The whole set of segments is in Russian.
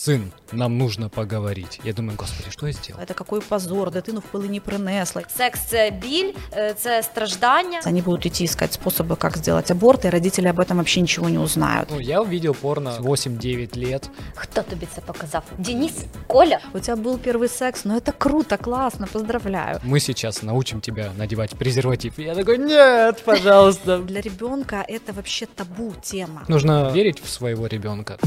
сын, нам нужно поговорить. Я думаю, господи, что я сделал? Это какой позор, дитину в пили не принесли. Секс це біль, е, це страждання. Они будут идти искать способы, как сделать аборт, и родители об этом вообще ничего не узнают. Ну, я увидел порно 8-9 лет. Хто тобі це показав? Дініс? Коля? У тебя был первый секс, но это круто, классно, поздравляю. Мы сейчас научим тебя надевать презерватив. И я такой, нет, пожалуйста. Для ребенка это вообще табу тема. Нужно верить в своего ребенка.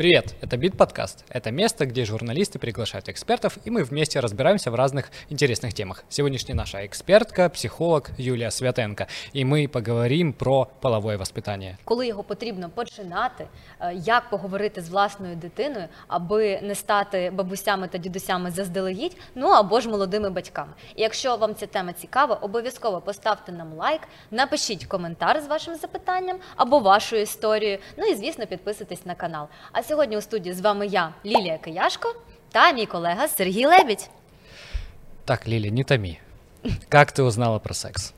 Привет, это Бит Подкаст. Это место, где журналисты приглашают экспертов, и мы вместе разбираемся в разных интересных темах. Сегодняшняя наша экспертка, психолог Юлия Святенко, и мы поговорим про половое воспитание. Коли його потрібно починати, е, як поговорити з власною дитиною, аби не стати бабусями та дідусями заздалегідь, ну або ж молодими батьками. І якщо вам ця тема цікава, обов'язково поставте нам лайк, напишіть коментар з вашим запитанням або вашою історією. Ну і звісно, підписуйтесь на канал. А сьогодні у студії з вами я, Лілія Кияшко, та мій колега Сергій Лебідь. Так, Лілія, не томи. Как ты узнала про секс?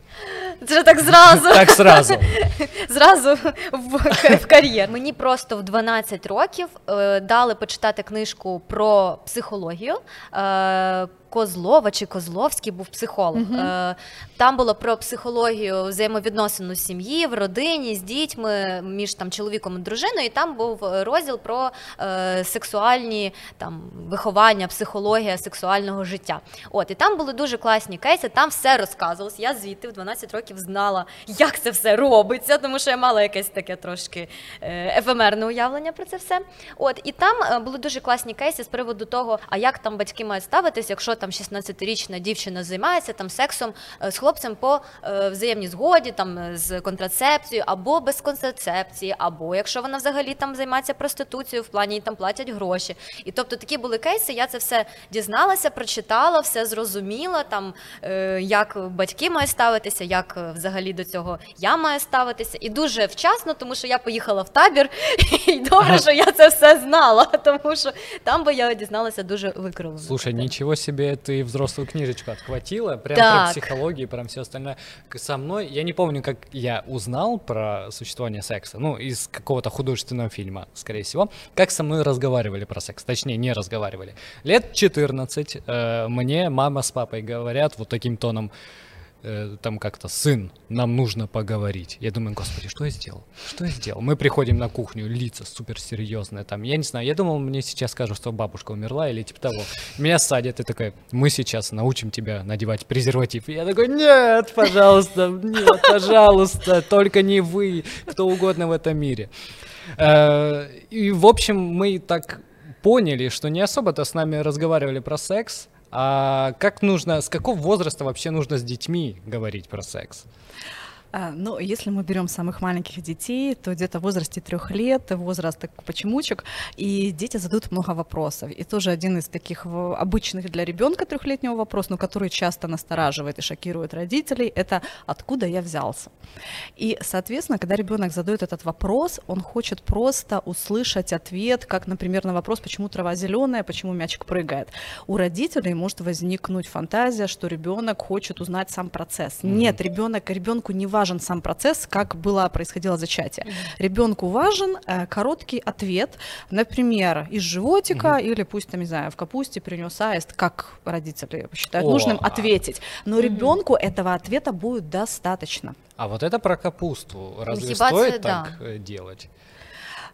Це так зразу. Так зразу. Зразу в, в кар'єр. Мені просто в 12 років е, дали почитати книжку про психологію. Е, Козлова чи Козловський був психолог. Е, там було про психологію взаємовідносин у сім'ї, в родині, з дітьми, між там чоловіком і дружиною. І там був розділ про е, сексуальні там виховання, психологія сексуального життя. От і там були дуже класні кейси. Там все розказувалось. Я звідти в 12 років знала, як це все робиться, тому що я мала якесь таке трошки е, ефемерне уявлення про це все. От і там е, були дуже класні кейси з приводу того, а як там батьки мають ставитись, якщо там 16-річна дівчина займається там сексом е, з хлопцем по е, взаємній згоді, там е, з контрацепцією, або без контрацепції, або якщо вона взагалі там займається проституцією, в плані їй там платять гроші. І тобто такі були кейси. Я це все дізналася, прочитала, все зрозуміла, там як батьки мають ставитися, як взагалі до цього я маю ставитися. І дуже вчасно, тому що я поїхала в табір, і добре, що я це все знала, тому що там би я дізналася дуже викривлено. Слушай, ничего себе, ты взрослую книжечку отхватила, прям Так. про психологию, прям все остальное. Со мной, я не помню, как я узнал про существование секса, ну, из какого-то художественного фильма, скорее всего, как со мной разговаривали про секс, точнее, не разговаривали. Лет 14 э, мне мама с папой говорят вот таким тоном, э, там как-то, сын, нам нужно поговорить. Я думаю, господи, что я сделал? Что я сделал? Мы приходим на кухню, лица суперсерьезные, там, я не знаю, я думал, мне сейчас скажут, что бабушка умерла или типа того. Меня садят и такой, мы сейчас научим тебя надевать презерватив. И я такой, нет, пожалуйста, нет, пожалуйста, только не вы, кто угодно в этом мире. Э, И, в общем, мы так поняли, что не особо-то с нами разговаривали про секс, а как нужно, с какого возраста вообще нужно с детьми говорить про секс? А, Ну, если мы берем самых маленьких детей, то где-то в возрасте трех лет, возраст почемучек, и дети задают много вопросов. И тоже один из таких обычных для ребенка трехлетнего вопрос, но который часто настораживает и шокирует родителей, это откуда я взялся. И, соответственно, когда ребенок задает этот вопрос, он хочет просто услышать ответ, как, например, на вопрос, почему трава зеленая, почему мячик прыгает. У родителей может возникнуть фантазия, что ребенок хочет узнать сам процесс. Нет, ребенок, ребенку не важен сам процесс, как было происходило зачатие. Ребенку важен э, короткий ответ, например, из животика или пусть там, не знаю, в капусте принес аист, как родители считают О. нужным ответить. Но ребенку этого ответа будет достаточно. А вот это про капусту. Разве стоит да. так э, делать?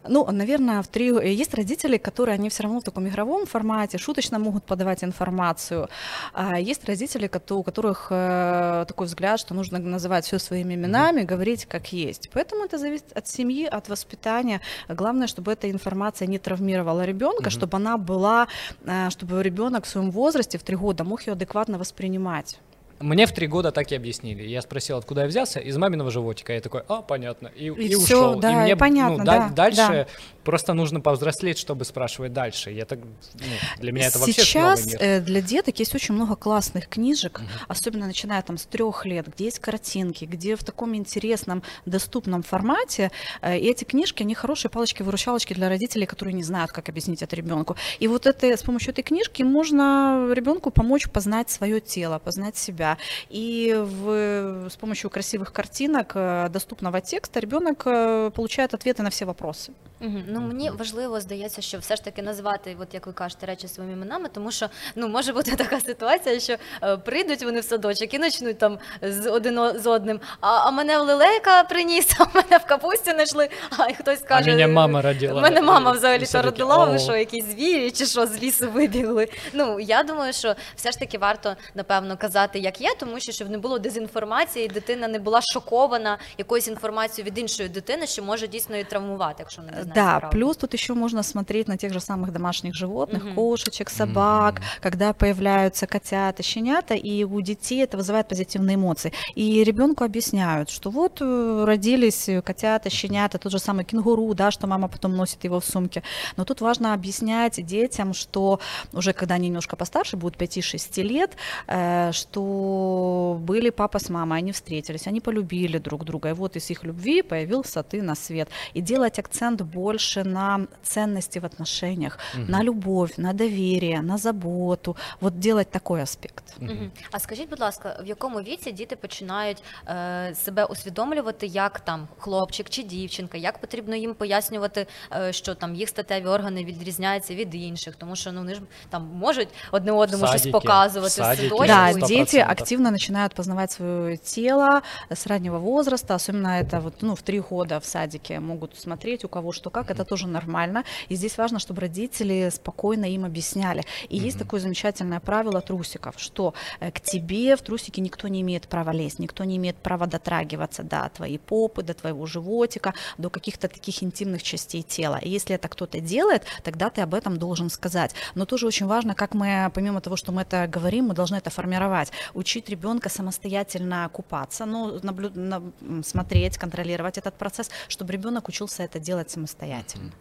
Ну, наверное, в три... э, есть родители, которые они все равно в таком игровом формате, шуточно могут подавать информацию. А есть родители, у которых э, такой взгляд, что нужно называть все своими именами, говорить как есть. Поэтому это зависит от семьи, от воспитания. Главное, чтобы эта информация не травмировала ребенка, чтобы она была, э, чтобы ребенок в своем возрасте в три года мог ее адекватно воспринимать. Мне в три года так и объяснили. Я спросил, откуда я взялся, из маминого животика. Я такой, а, понятно. И, и, всё, ушел. да, и мне и понятно, ну, да, да- дальше да. просто нужно повзрослеть, чтобы спрашивать дальше. Я так, ну, для меня это вообще Сейчас новый мир. э, для деток есть очень много классных книжек, особенно начиная там с трех лет, где есть картинки, где в таком интересном, доступном формате. э, И эти книжки, они хорошие палочки-выручалочки для родителей, которые не знают, как объяснить это ребенку. И вот это, с помощью этой книжки можно ребенку помочь познать свое тело, познать себя, И в, с помощью красивых картинок, э, доступного текста ребенок э, получает ответы на все вопросы. Угу. Ну мені важливо здається, що все ж таки назвати, от як ви кажете, речі своїми іменами, тому що ну може бути така ситуація, що е, прийдуть вони в садочок і почнуть там з один о- з одним. А, а мене в лелека приніс, а мене в капусті знайшли. А і хтось каже, мене мама родила. Мене мама взагалі то родила. Ви що, якісь звірі, чи що з лісу вибігли? Ну я думаю, що все ж таки варто напевно казати, як є, тому що щоб не було дезінформації, і дитина не була шокована якоюсь інформацією від іншої дитини, що може дійсно її травмувати, якщо не знає. Да, правду. плюс тут еще можно смотреть на тех же самых домашних животных, Мгм. кошечек, собак, когда появляются котята, щенята, и у детей это вызывает позитивные эмоции. И ребенку объясняют, что вот э, родились котята, щенята, тот же самый кенгуру, да, что мама потом носит его в сумке. Но тут важно объяснять детям, что уже когда они немножко постарше, будут 5-6 лет, э, что были папа с мамой, они встретились, они полюбили друг друга, и вот из их любви появился ты на свет. И делать акцент больше на ценности в отношениях, на любовь, на доверие, на заботу. Вот делать такой аспект. Мгм. А скажіть, будь ласка, в якому віці діти починають е, себе усвідомлювати, як там хлопчик чи дівчинка, як потрібно їм пояснювати, е, що там їх статеві органи відрізняються від інших, тому що ну вони ж там можуть одне одному щось показувати в. Да, дети активно начинают познавать свое тело с раннего возраста, особенно это вот, ну, в три года в садике могут смотреть, у кого что как, это тоже нормально. И здесь важно, чтобы родители спокойно им объясняли. И есть такое замечательное правило трусиков, что э, к тебе в трусики никто не имеет права лезть, никто не имеет права дотрагиваться до твоей попы, до твоего животика, до каких-то таких интимных частей тела. И если это кто-то делает, тогда ты об этом должен сказать. Но тоже очень важно, как мы, помимо того, что мы это говорим, мы должны это формировать. Учить ребенка самостоятельно купаться, ну, наблю- на- смотреть, контролировать этот процесс, чтобы ребенок учился это делать самостоятельно самостоятельно.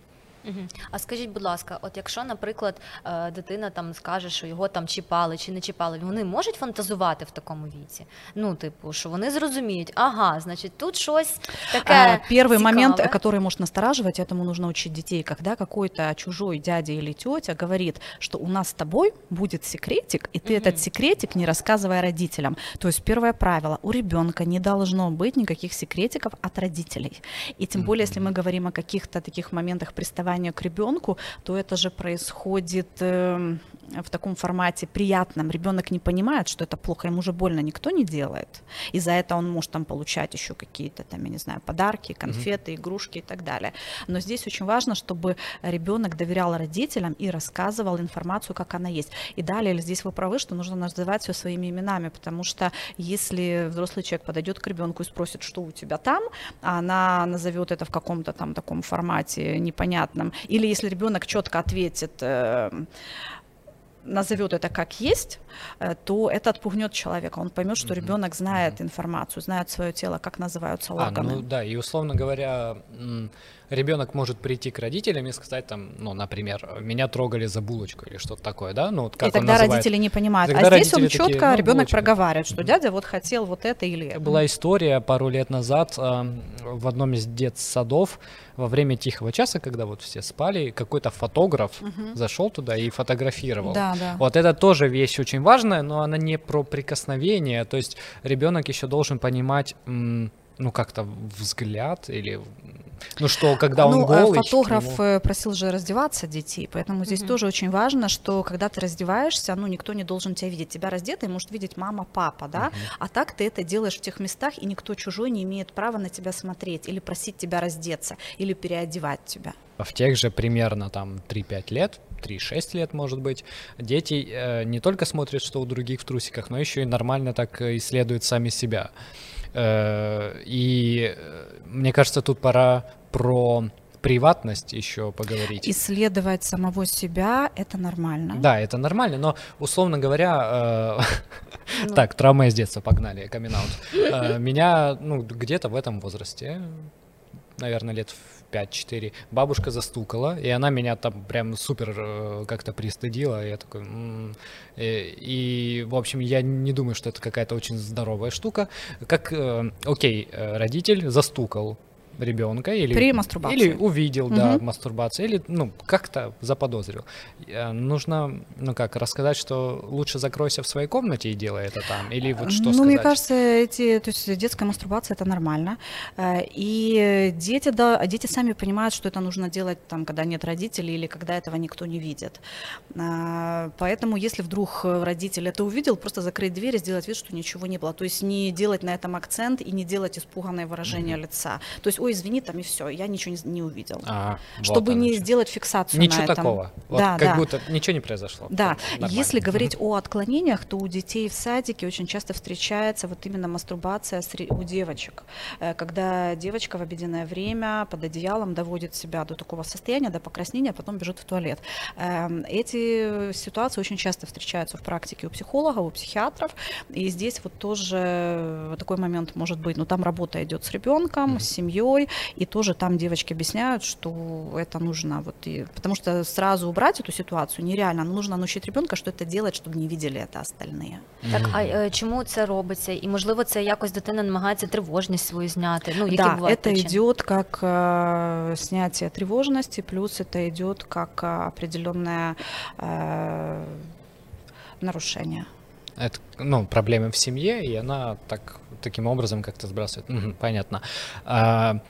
Мгм. А скажіть, будь ласка, от якщо, наприклад, е, дитина там скаже, що його там чіпали чи не чіпали, вони можуть фантазувати в такому віці? Ну, типу, що вони зрозуміють, ага, значить, тут щось таке. А, Первый цікаве. момент, который может настораживать, этому нужно учить детей, когда какой-то чужой дядя или тетя говорит, что у нас с тобой будет секретик, и ты Мгм. этот секретик не рассказывай родителям. То есть первое правило, у ребенка не должно быть никаких секретиков от родителей. И тем более, если мы говорим о каких-то таких моментах приставания к ребенку, то это же происходит эм, в таком формате приятном. Ребенок не понимает, что это плохо, ему же больно никто не делает. И за это он может там получать еще какие-то там, я не знаю, подарки, конфеты, игрушки и так далее. Но здесь очень важно, чтобы ребенок доверял родителям и рассказывал информацию, как она есть. И далее здесь вы правы, что нужно называть все своими именами, потому что если взрослый человек подойдет к ребенку и спросит, что у тебя там, а она назовет это в каком-то там таком формате непонятном, или если ребенок четко ответит, э, назовет это как есть, э, то это отпугнет человека. Он поймет, что ребенок знает информацию, знает свое тело, как называются А, органы. ну да, и условно говоря, ребенок может прийти к родителям и сказать там, ну, например, меня трогали за булочку или что-то такое, да? Ну, вот как и тогда называет. родители не понимают. Тогда а здесь он родители такие, четко, ну, ребенок булочка. проговаривает, что дядя вот хотел вот это или это. Была история пару лет назад а, в одном из детсадов во время тихого часа, когда вот все спали, какой-то фотограф Мгм. зашел туда и фотографировал. Да, да. Вот это тоже вещь очень важная, но она не про прикосновение. То есть ребенок еще должен понимать, ну как-то взгляд или, ну что, когда он ну, э, голый. фотограф нему- э, просил же раздеваться детей, поэтому здесь Мгм. тоже очень важно, что когда ты раздеваешься, ну, никто не должен тебя видеть. Тебя раздетый может видеть мама, папа, да? Мгм. А так ты это делаешь в тех местах, и никто чужой не имеет права на тебя смотреть или просить тебя раздеться, или переодевать тебя. в тех же примерно там 3-5 лет, 3-6 лет, может быть, дети э, не только смотрят, что у других в трусиках, но еще и нормально так э, исследуют сами себя. Э, и э, мне кажется, тут пора про приватность еще поговорить. Исследовать самого себя – это нормально. Да, это нормально, но условно говоря, э, Ну. так, травма из детства, погнали, камин Меня, ну, где-то в этом возрасте, наверное, лет в 5-4, бабушка застукала, и она меня там прям супер э, как-то пристыдила, я такой... «М». И, и, в общем, я не думаю, что это какая-то очень здоровая штука. Как, э, окей, э, родитель застукал, ребенка или При мастурбации. или увидел, да, Мгм. мастурбацию, или ну как-то заподозрил. Э, Нужно, ну как, рассказать, что лучше закройся в своей комнате и делай это там, или вот что ну, сказать? мне кажется, эти, то есть детская мастурбация это нормально. Э, И дети, да, дети сами понимают, что это нужно делать там, когда нет родителей или когда этого никто не видит. А, Поэтому, если вдруг э, родитель это увидел, просто закрыть дверь и сделать вид, что ничего не было. То есть не делать на этом акцент и не делать испуганное выражение лица. То есть, ой, извини, там и все, я ничего не, не увидел. А, вот Чтобы оно не чё. сделать фиксацию Ничего на этом. такого. Вот Да, как да. будто ничего не произошло. Да, Нормально. если говорить о отклонениях, то у детей в садике очень часто встречается вот именно мастурбация у девочек, Э, когда девочка в обеденное время под одеялом доводит себя до такого состояния, до покраснения, а потом бежит в туалет. Эм, Эти ситуации очень часто встречаются в практике у психологов, у психиатров, и здесь вот тоже такой момент может быть, но там работа идет с ребенком, с семьей, и тоже там девочки объясняют, что это нужно вот и потому что сразу убрать эту ситуацию нереально, нужно научить ребенка, что это делать, чтобы не видели это остальные. Так, а Мгм. е, чому це робиться? І можливо, це якось дитина намагається тривожність свою зняти. Ну, які да, бувають это причини? идет как э, снятие тревожности, плюс это идет как э, определенное э, нарушение. Это, ну, проблемы в семье, и она так, таким образом как-то сбрасывает. Мгм, понятно. А,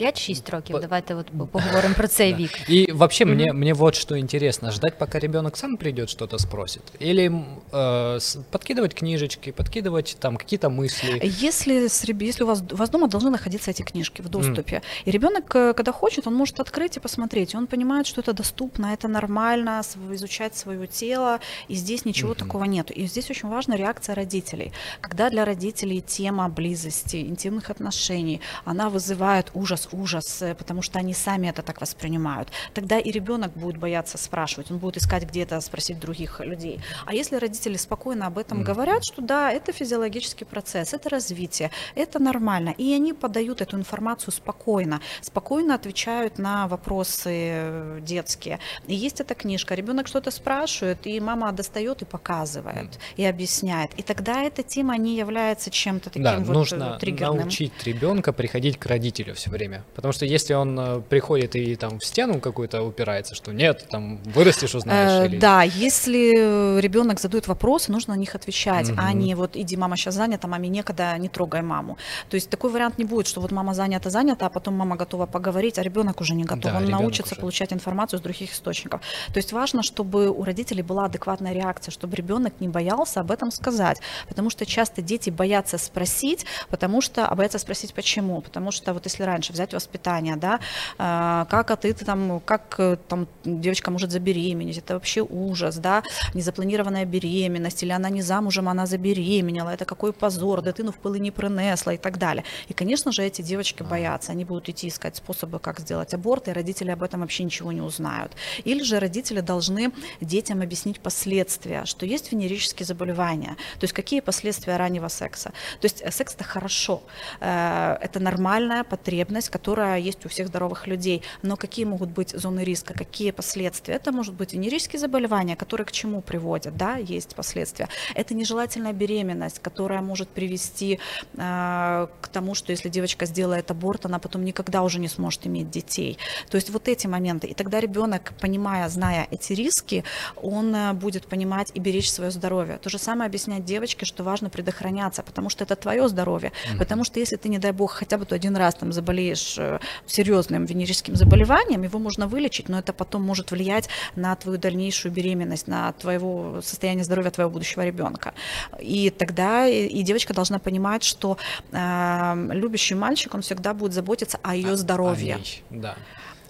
5-6 років. По- Давайте от по- поговоримо про цей вік. И вообще Мгм. мне, мне вот что интересно, ждать, пока ребенок сам придет, что-то спросит? Или э, подкидывать книжечки, подкидывать там какие-то мысли? Если, с если у, вас, у вас дома должны находиться эти книжки в доступе, и ребенок, э, когда хочет, он может открыть и посмотреть, и он понимает, что это доступно, это нормально, изучать свое тело, и здесь ничего Мгм. такого нет. И здесь очень важна реакция родителей. Когда для родителей тема близости, интимных отношений, она вызывает ужас, ужас, э, потому что они сами это так воспринимают, тогда и ребенок будет бояться спрашивать, он будет искать где-то спросить других людей. А если родители спокойно об этом Мгм. говорят, что да, это физиологический процесс, это развитие, это нормально, и они подают эту информацию спокойно, спокойно отвечают на вопросы э, детские. И есть эта книжка, ребенок что-то спрашивает, и мама достает и показывает, и объясняет. И тогда эта тема не является чем-то таким Да, вот нужно э, триггерным. научить ребенка приходить к родителю все время. Потому что если он э, приходит и там в стену какую-то упирается, что нет, там вырастешь, узнаешь. Э, или- Да, если ребенок задает вопросы, нужно на них отвечать, а не вот иди, мама сейчас занята, маме некогда, не трогай маму. То есть такой вариант не будет, что вот мама занята, занята, а потом мама готова поговорить, а ребенок уже не готов. Да, Он научится уже. получать информацию с других источников. То есть важно, чтобы у родителей была адекватная реакция, чтобы ребенок не боялся об этом сказать. Потому что часто дети боятся спросить, потому что, а боятся спросить почему. Потому что вот если раньше взять воспитание, да, а, как а ты, ты там, как э, там девочка может забеременеть, это вообще ужас, да, незапланированная беременность, или она не замужем, она забеременела, это какой позор, дитину в пыли не принесла и так далее. И, конечно же, эти девочки боятся, они будут идти искать способы, как сделать аборт, и родители об этом вообще ничего не узнают. Или же родители должны детям объяснить последствия, что есть венерические заболевания, то есть какие последствия раннего секса. То есть э, секс это хорошо, э, это нормальная потребность, которая есть у всех здоровых людей, но какие могут быть зоны риска, какие последствия? Это может быть венерические заболевания, которые к чему приводят, да, есть последствия. Это нежелательная беременность, которая может привести э, к тому, что если девочка сделает аборт, она потом никогда уже не сможет иметь детей. То есть вот эти моменты. И тогда ребенок, понимая, зная эти риски, он э, будет понимать и беречь свое здоровье. То же самое объяснять девочке, что важно предохраняться, потому что это твое здоровье. Потому что если ты, не дай бог, хотя бы то один раз там заболеешь э, серьезным венерическим заболеванием, его можно вылечить, но это потом может влиять на твою дальнейшую беременность, на твоего состояние здоровья твоего будущего ребенка. И тогда и, девочка должна понимать, что э, любящий мальчик, он всегда будет заботиться о ее О здоровье. ней, Да.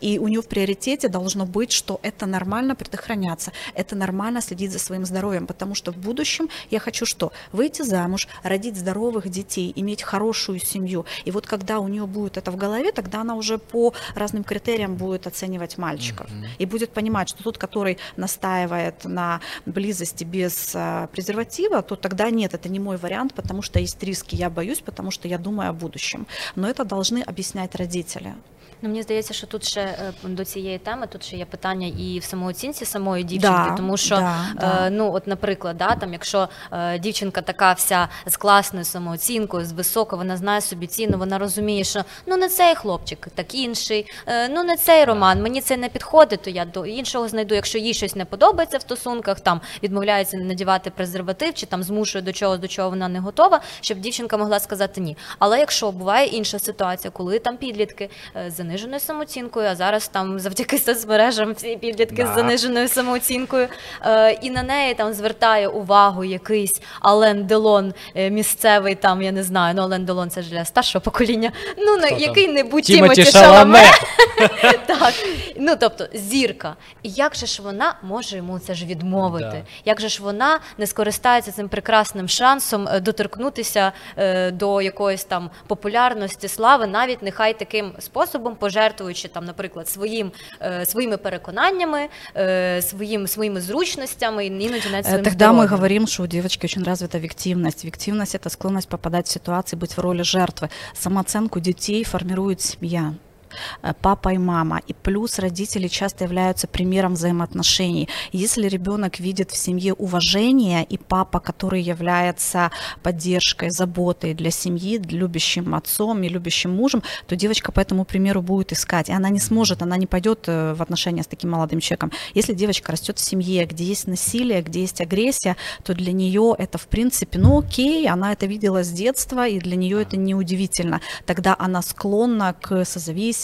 И у нее в приоритете должно быть, что это нормально предохраняться, это нормально следить за своим здоровьем, потому что в будущем я хочу что? Выйти замуж, родить здоровых детей, иметь хорошую семью. И вот когда у нее будет это в голове, тогда она уже по разным критериям будет оценивать мальчиков. Мгм. И будет понимать, что тот, который настаивает на близости без а, презерватива, то тогда нет, это не мой вариант, потому что есть риски, я боюсь, потому что я думаю о будущем. Но это должны объяснять родители. Ну, мені здається, що тут ще е, до цієї теми тут ще є питання і в самооцінці самої дівчинки, Да, тому що да, да. Е, ну, от, наприклад, да, там, якщо е, дівчинка така вся з класною самооцінкою, з високою, вона знає собі ціну, вона розуміє, що ну не цей хлопчик, так інший, е, ну не цей роман, мені це не підходить, то я до іншого знайду. Якщо їй щось не подобається в стосунках, там відмовляється надівати презерватив чи там змушує до чого, до чого вона не готова, щоб дівчинка могла сказати ні. Але якщо буває інша ситуація, коли там підлітки е, з заниженою самооцінкою, а зараз там завдяки соцмережам всі підлітки Да. з заниженою самооцінкою, е, і на неї там звертає увагу якийсь Ален Делон е, місцевий, там я не знаю, ну Ален Делон це ж для старшого покоління. Ну на який-небудь Тімоті Тімоті Шаламе. Так, ну тобто зірка. І як же ж вона може йому це ж відмовити? Як же ж вона не скористається цим прекрасним шансом е, доторкнутися е, до якоїсь там популярності, слави, навіть нехай таким способом, пожертвуючи там, наприклад, своїм е, своїми переконаннями, е, своїм своїми зручностями, і іноді навіть Э, своїм Тогда мы здоров'ям. говорим, что у девочки очень развита виктивность. Виктивность – это склонность попадать в ситуации, быть в роли жертвы. Самооценку детей формирует семья э, Папа и мама. И плюс родители часто являются примером взаимоотношений. Если ребенок видит в семье уважение и папа, который является поддержкой, заботой для семьи, любящим отцом и любящим мужем, то девочка по этому примеру будет искать. И она не сможет, она не пойдет э, в отношения с таким молодым человеком. Если девочка растет в семье, где есть насилие, где есть агрессия, то для нее это в принципе, ну окей, она это видела с детства, и для нее это не удивительно. Тогда она склонна к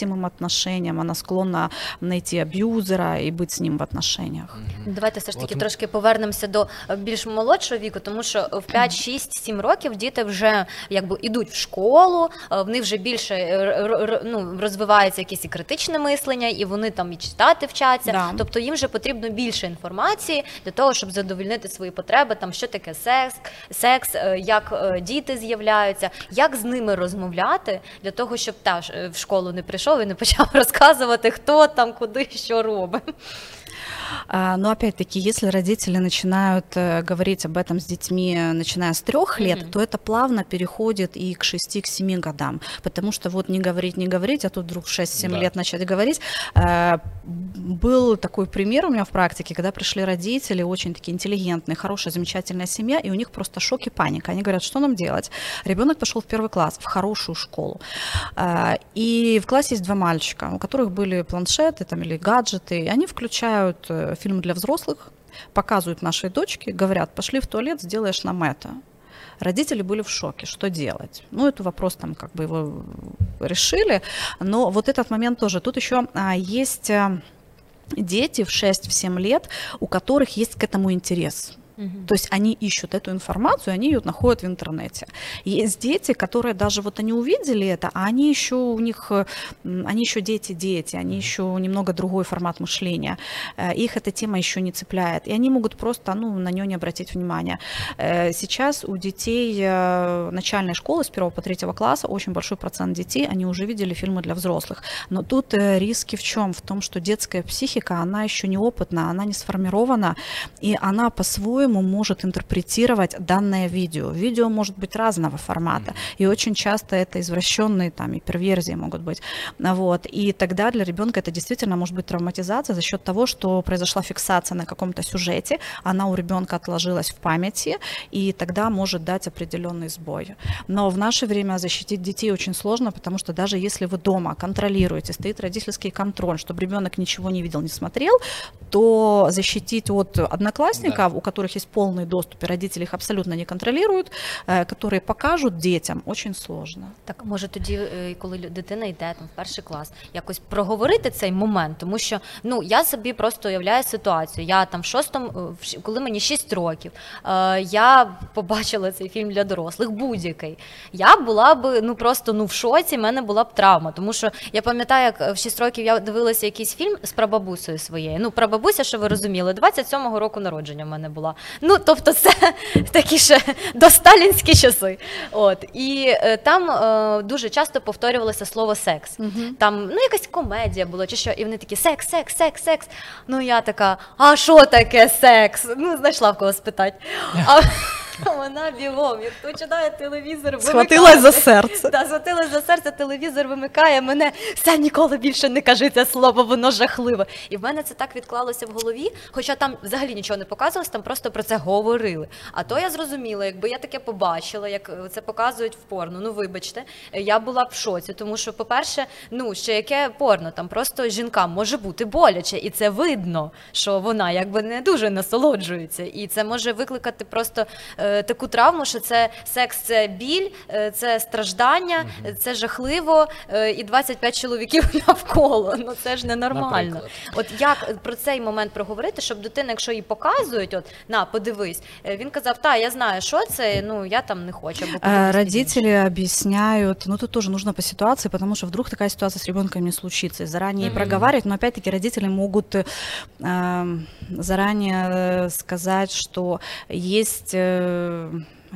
созависимым отношениям, она склонна найти абьюзера и быть с ним в отношениях. Давайте все ж таки трошки повернемося до е, більш молодшого віку, тому що в 5, 6, 7 років діти вже якби ідуть в школу, е, в них вже більше е, ну, розвивається якесь і критичне мислення, і вони там і читати вчаться. Да. Тобто їм вже потрібно більше інформації для того, щоб задовольнити свої потреби, там що таке секс, секс, як діти з'являються, як з ними розмовляти для того, щоб та в школу не прийшов і не почав розказувати, хто там, куди, що робить. А, Но опять-таки, если родители начинают э, говорить об этом с детьми, начиная с трех лет, Мгм. то это плавно переходит и к 6-7 годам. Потому что вот не говорить, не говорить, а тут вдруг в 6-7 Да. лет начать говорить. Э, Был такой пример у меня в практике, когда пришли родители, очень такие интеллигентные, хорошая, замечательная семья, и у них просто шок и паника. Они говорят, что нам делать? Ребенок пошел в первый класс, в хорошую школу. А, И в классе есть два мальчика, у которых были планшеты там, или гаджеты, и они включают э, фильм для взрослых, показывают нашей дочке, говорят, пошли в туалет, сделаешь нам это. Родители были в шоке, что делать? Ну, это вопрос там как бы его решили, но вот этот момент тоже. Тут еще а, есть а, дети в 6-7 лет, у которых есть к этому интерес. То есть они ищут эту информацию, они ее находят в интернете. Есть дети, которые даже вот они увидели это, а они еще у них, они еще дети-дети, они еще немного другой формат мышления. Э, Их эта тема еще не цепляет, и они могут просто ну, на нее не обратить внимания. Э, Сейчас у детей э, начальной школы с 1 по 3 класса очень большой процент детей, они уже видели фильмы для взрослых. Но тут риски в чем? В том, что детская психика, она еще неопытна, она не сформирована, и она по-своему может интерпретировать данное видео. Видео может быть разного формата, и очень часто это извращенные там и перверзии могут быть. Вот. И тогда для ребенка это действительно может быть травматизация за счет того, что произошла фиксация на каком-то сюжете, она у ребенка отложилась в памяти, и тогда может дать определенный сбой. Но в наше время защитить детей очень сложно, потому что даже если вы дома контролируете, стоит родительский контроль, чтобы ребенок ничего не видел, не смотрел, то защитить от одноклассников, у которых есть полный доступ, и родители их абсолютно не контролируют, э, которые покажут детям, очень сложно. Так, може тоді, е, коли лю- дитина йде там в перший клас, якось проговорити цей момент, тому що ну я собі просто уявляю ситуацію. Я там в шостому, е, в щ- коли мені 6 років, е, я побачила цей фільм для дорослих, будь-який. Я була б ну просто ну в шоці, в мене була б травма. Тому що я пам'ятаю, як е, в 6 років я дивилася якийсь фільм з прабабусею своєю. Ну, прабабуся, що ви розуміли, 27-го року народження в мене була. Ну, тобто, це такі ще досталінські часи. От і е, там е, дуже часто повторювалося слово секс. Там ну якась комедія була, чи що, і вони такі секс, секс, секс, секс. Ну я така, а що таке секс? Ну, знайшла в кого спитати. А, Вона бігом, як починає телевізор Схватилась за серце. Да, схватилась за серце, телевізор вимикає мене. Все ніколи більше не кажи це слово, воно жахливе. І в мене це так відклалося в голові, хоча там взагалі нічого не показувалось, там просто про це говорили. А то я зрозуміла, якби я таке побачила, як це показують в порно. Ну вибачте, я була в шоці, тому що, по-перше, ну ще яке порно, там просто жінкам може бути боляче, і це видно, що вона якби не дуже насолоджується, і це може викликати просто е, таку травму, що це секс, це біль, е, це страждання, е, це жахливо, е, і 25 чоловіків навколо. Ну це ж ненормально. Наприклад. От як про цей момент проговорити, щоб дитина, якщо їй показують, от на подивись, е, він казав, та я знаю, що це. Ну я там не хочу. Або Э, подивись пізніше». Родители объясняют, ну тут тоже нужно по ситуации, потому что вдруг такая ситуация с ребенком не случится. И заранее Мгм. проговаривать, но опять-таки родители могут э, эм, заранее э, сказать, что есть э,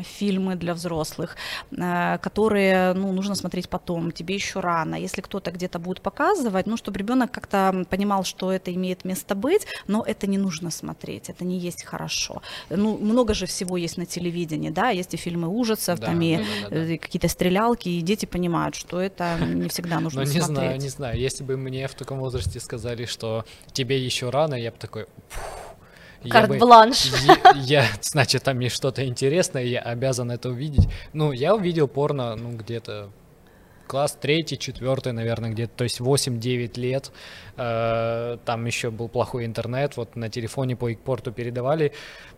фильмы для взрослых, э, которые ну, нужно смотреть потом, тебе еще рано. Если кто-то где-то будет показывать, ну, чтобы ребенок как-то понимал, что это имеет место быть, но это не нужно смотреть, это не есть хорошо. Ну, много же всего есть на телевидении, да, есть и фильмы ужасов, Да, там и да, да, да. э, какие-то стрелялки, и дети понимают, что это не всегда нужно Ну, не смотреть. знаю, не знаю. Если бы мне в таком возрасте сказали, что тебе еще рано, я бы такой... «Фух». Карт-бланш. Я, я, значит, там есть что-то интересное, я обязан это увидеть. Ну, я увидел порно, ну, где-то класс третий, четвертый, наверное, где-то, то есть 8-9 лет. Э, Там еще был плохой интернет, вот на телефоне по Икпорту передавали.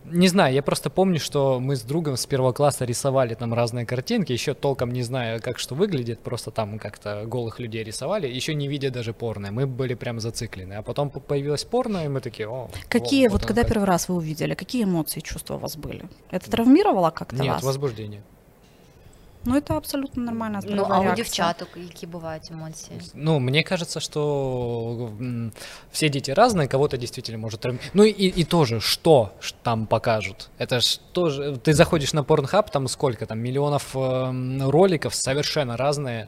Не знаю, я просто помню, что мы с другом с первого класса рисовали там разные картинки, еще толком не знаю, как что выглядит, просто там как-то голых людей рисовали, еще не видя даже порно. Мы были прям зациклены. А потом появилось порно, и мы такие, о, Какие, во, вот оно когда как». первый раз вы увидели, какие эмоции, чувства у вас были? Это травмировало как-то Нет, вас? возбуждение. Ну, это абсолютно нормально. Ну а у дівчаток які бувають емоції? Ну, мне кажется, что м, все дети разные, кого-то действительно может травмировать. Ну и, и тоже, что ш- там покажут? Это ж тоже... Ты заходишь на Pornhub, там сколько там, миллионов эм, роликов, совершенно разные.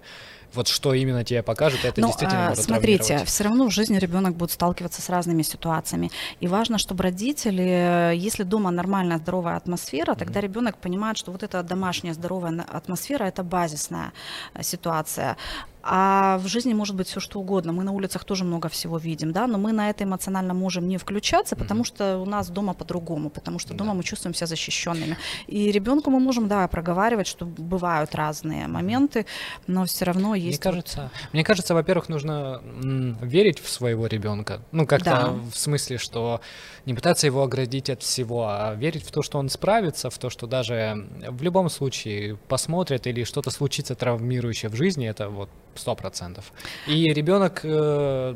вот что именно тебе покажут, это Ну, действительно а, может смотрите, все равно в жизни ребенок будет сталкиваться с разными ситуациями. И важно, чтобы родители, если дома нормальная, здоровая атмосфера, тогда ребенок понимает, что вот эта домашняя здоровая атмосфера это базисная э, ситуация. А в жизни может быть все что угодно. Мы на улицах тоже много всего видим, да, но мы на это эмоционально можем не включаться, потому Мгм. что у нас дома по-другому, потому что дома Да. мы чувствуем себя защищенными. И ребенку мы можем, да, проговаривать, что бывают разные моменты, но все равно есть. Мне вот- кажется, мне кажется, во-первых, нужно верить в своего ребенка. Ну, как-то Да. в смысле, что не пытаться его оградить от всего, а верить в то, что он справится, в то, что даже в любом случае посмотрят или что-то случится травмирующее в жизни, это вот сто процентов. И ребенок э,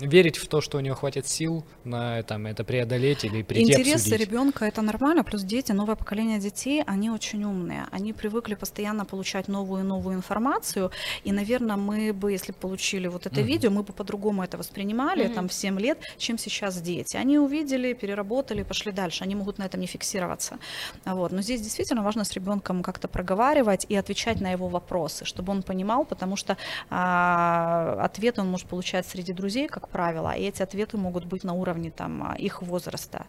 верить в то, что у него хватит сил на там, это преодолеть или прийти Интересы обсудить. ребенка это нормально, плюс дети, новое поколение детей, они очень умные, они привыкли постоянно получать новую и новую информацию, и, наверное, мы бы, если бы получили вот это Мгм. видео, мы бы по-другому это воспринимали Мгм. там в 7 лет, чем сейчас дети. Они увидели, переработали, пошли дальше, они могут на этом не фиксироваться. Вот. Но здесь действительно важно с ребенком как-то проговаривать и отвечать на его вопросы, чтобы он понимал, потому что ответы он может получать среди друзей, как правило, и эти ответы могут быть на уровне там а, их возраста.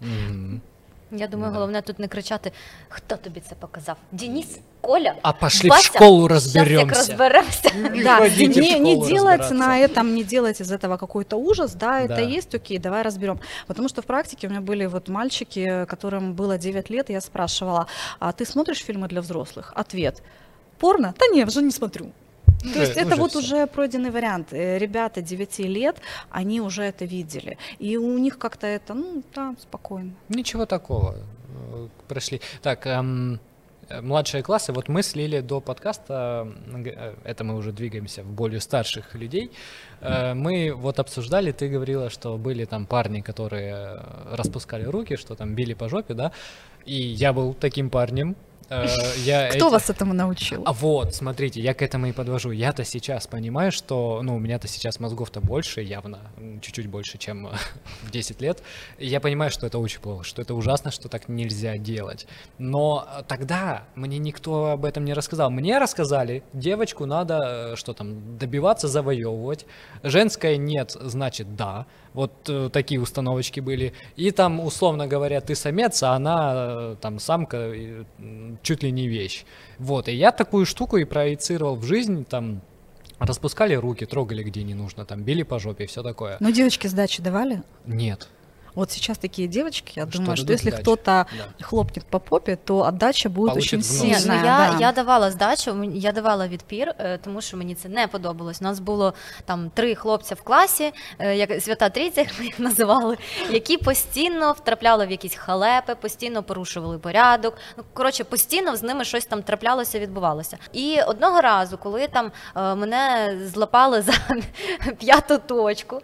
Я думаю, Да. головне тут не кричати, хто тобі це показав? Деніс? Коля? А пошли в Вася? школу Щас як разберемся. розберемося. Да, в не, не школу делать на этом, не делать из этого какой-то ужас, да, это Да. есть, окей, давай разберем. Потому что в практике у меня были вот мальчики, которым было 9 лет, и я спрашивала, а ты смотришь фильмы для взрослых? Ответ, порно? Да не, уже не смотрю. То есть Уже- это вот уже пройденный вариант. Э, Ребята 9 лет, они уже это видели. И у них как-то это, ну, да, спокойно. Ничего такого. Э, Прошли. Так, эм, э, младшие классы. Вот мы с Лили до подкаста, э, это мы уже двигаемся в более старших людей. э, Мы вот обсуждали, ты говорила, что были там парни, которые э, распускали руки, что там били по жопе, да? И я был таким парнем. Э, Я Кто эти- вас этому научил? а вот, смотрите, я к этому и подвожу. Я-то сейчас понимаю, что, ну, у меня-то сейчас мозгов-то больше, явно, чуть-чуть больше, чем в 10 лет. Я понимаю, что это очень плохо, что это ужасно, что так нельзя делать. Но э, тогда мне никто об этом не рассказал. Мне рассказали, девочку надо, э, что там, добиваться, завоевывать. Женское нет, значит да. Вот э, такие установочки были. И там, условно говоря, ты самец, а она э, там самка, м, чуть ли не вещь. Вот, и я такую штуку и проецировал в жизнь, там, распускали руки, трогали где не нужно, там, били по жопе и все такое. Ну, девочки сдачи давали? Нет. Вот сейчас такие девочки, я Что думаю, что если кто-то Да. хлопнет по попе, то отдача будет Получит очень нос. Ну я, да. я давала здачу, я давала відпір, е, тому що мені це не подобалось. У нас було там три хлопця в класі, е, як свята трійця, як ми їх називали, які постійно втрапляли в якісь халепи, постійно порушували порядок. Ну коротше, постійно з ними щось там траплялося, відбувалося. І одного разу, коли там е, мене злапали за п'яту точку,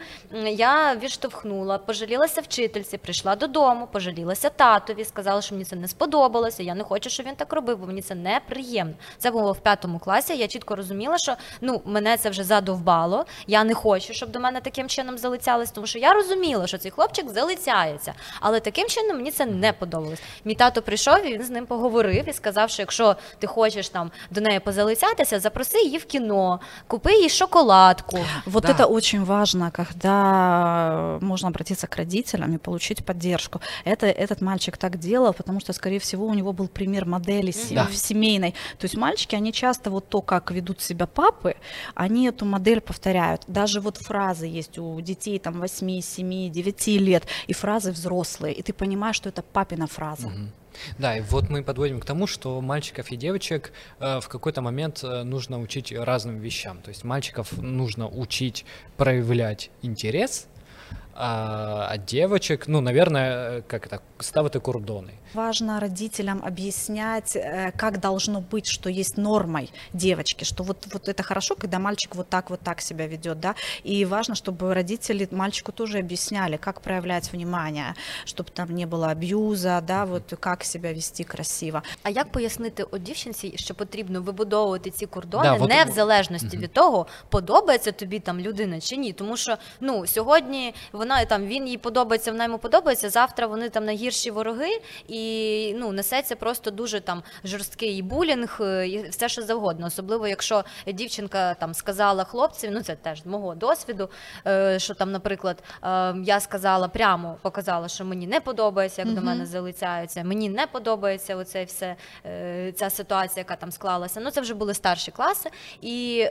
я відштовхнула, пожалілася вчительці, прийшла додому, пожалілася татові, сказала, що мені це не сподобалося. Я не хочу, щоб він так робив, бо мені це неприємно. Це було в п'ятому класі. Я чітко розуміла, що ну мене це вже задовбало. Я не хочу, щоб до мене таким чином залицялись, тому що я розуміла, що цей хлопчик залицяється. Але таким чином мені це не подобалось. Мій тато прийшов і він з ним поговорив і сказав, що якщо ти хочеш там до неї позалицятися, запроси її в кіно, купи їй шоколадку. Вот Да. это очень важно, когда можно обратиться к родителям и получить поддержку. Это этот мальчик так делал, потому что, скорее всего, у него был пример модели се- Да. в семейной. То есть мальчики, они часто вот то, как ведут себя папы, они эту модель повторяют. Даже вот фразы есть у детей там 8, 7, 9 лет, и фразы взрослые, и ты понимаешь, что это папина фраза. Мгм. Да, и вот мы подводим к тому, что мальчиков и девочек э, в какой-то момент э, нужно учить разным вещам. То есть мальчиков нужно учить проявлять интерес, а, а девочек, ну, наверное, э, как это, ставити кордони. Важно родителям объяснять, э, как должно быть, что есть нормой девочки, что вот, вот это хорошо, когда мальчик вот так вот так себя ведет, да, и важно, чтобы родители мальчику тоже объясняли, как проявлять внимание, чтобы там не было абьюза, да, вот как себя вести красиво. А як пояснити от дівчинці, що потрібно вибудовувати ці кордони Да, от- не в залежності від того, подобається тобі там людина чи ні? Тому що ну сьогодні вона там він їй подобається, вона йому подобається. Завтра вони там найгірші вороги, і ну несеться просто дуже там жорсткий булінг, е, і все що завгодно. Особливо якщо дівчинка там сказала хлопцеві, ну це теж з мого досвіду. е, Що там, наприклад, е, я сказала прямо, показала, що мені не подобається, як до мене залицяються. Мені не подобається оце все ця ситуація, яка там склалася. Ну це вже були старші класи, і